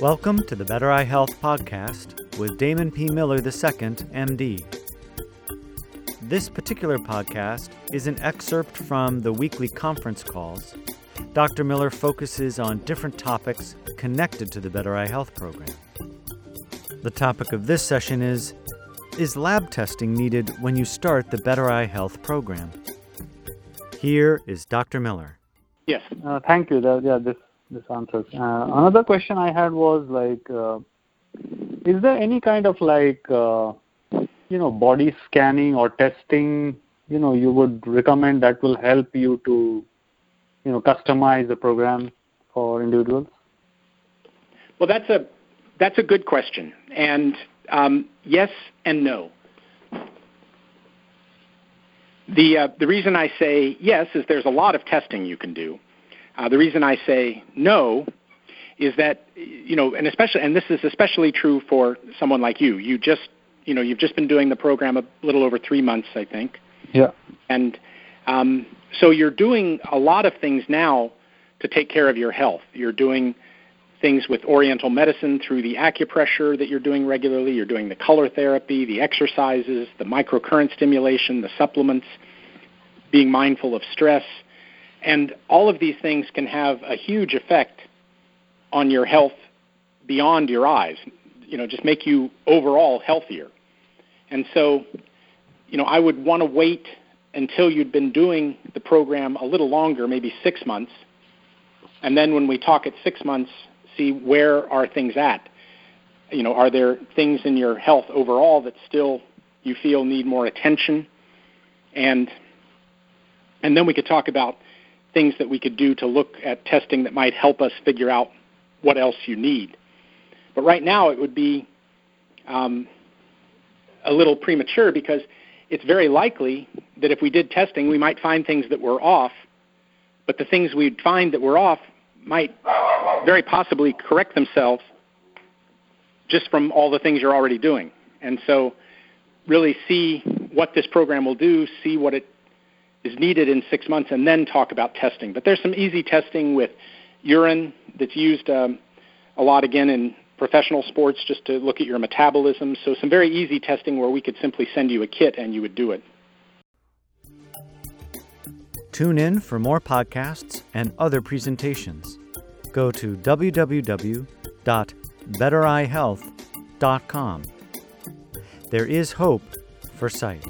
Welcome to the Better Eye Health Podcast with Damon P. Miller II, MD. This particular podcast is an excerpt from the weekly conference calls. Dr. Miller focuses on different topics connected to the Better Eye Health program. The topic of this session is Is lab testing needed when you start the Better Eye Health program? Here is Dr. Miller. Yes. Uh, thank you. That, yeah, this this answers. Uh, another question I had was like, uh, is there any kind of like, uh, you know, body scanning or testing, you know, you would recommend that will help you to, you know, customize the program for individuals? Well, that's a that's a good question, and um, yes and no. The uh, the reason I say yes is there's a lot of testing you can do. Uh, the reason I say no is that you know, and especially, and this is especially true for someone like you. You just, you know, you've just been doing the program a little over three months, I think. Yeah. And um, so you're doing a lot of things now to take care of your health. You're doing things with Oriental medicine through the acupressure that you're doing regularly. You're doing the color therapy, the exercises, the microcurrent stimulation, the supplements, being mindful of stress. And all of these things can have a huge effect on your health beyond your eyes, you know, just make you overall healthier. And so, you know, I would want to wait until you'd been doing the program a little longer, maybe six months. And then when we talk at six months, see where are things at. You know, are there things in your health overall that still you feel need more attention? And and then we could talk about things that we could do to look at testing that might help us figure out what else you need. But right now, it would be um, a little premature because it's very likely that if we did testing, we might find things that were off, but the things we'd find that were off might very possibly correct themselves just from all the things you're already doing. And so, really see what this program will do, see what it is needed in six months and then talk about testing. But there's some easy testing with urine that's used um, a lot again in professional sports just to look at your metabolism. So some very easy testing where we could simply send you a kit and you would do it. Tune in for more podcasts and other presentations. Go to www.bettereyehealth.com. There is hope for sight.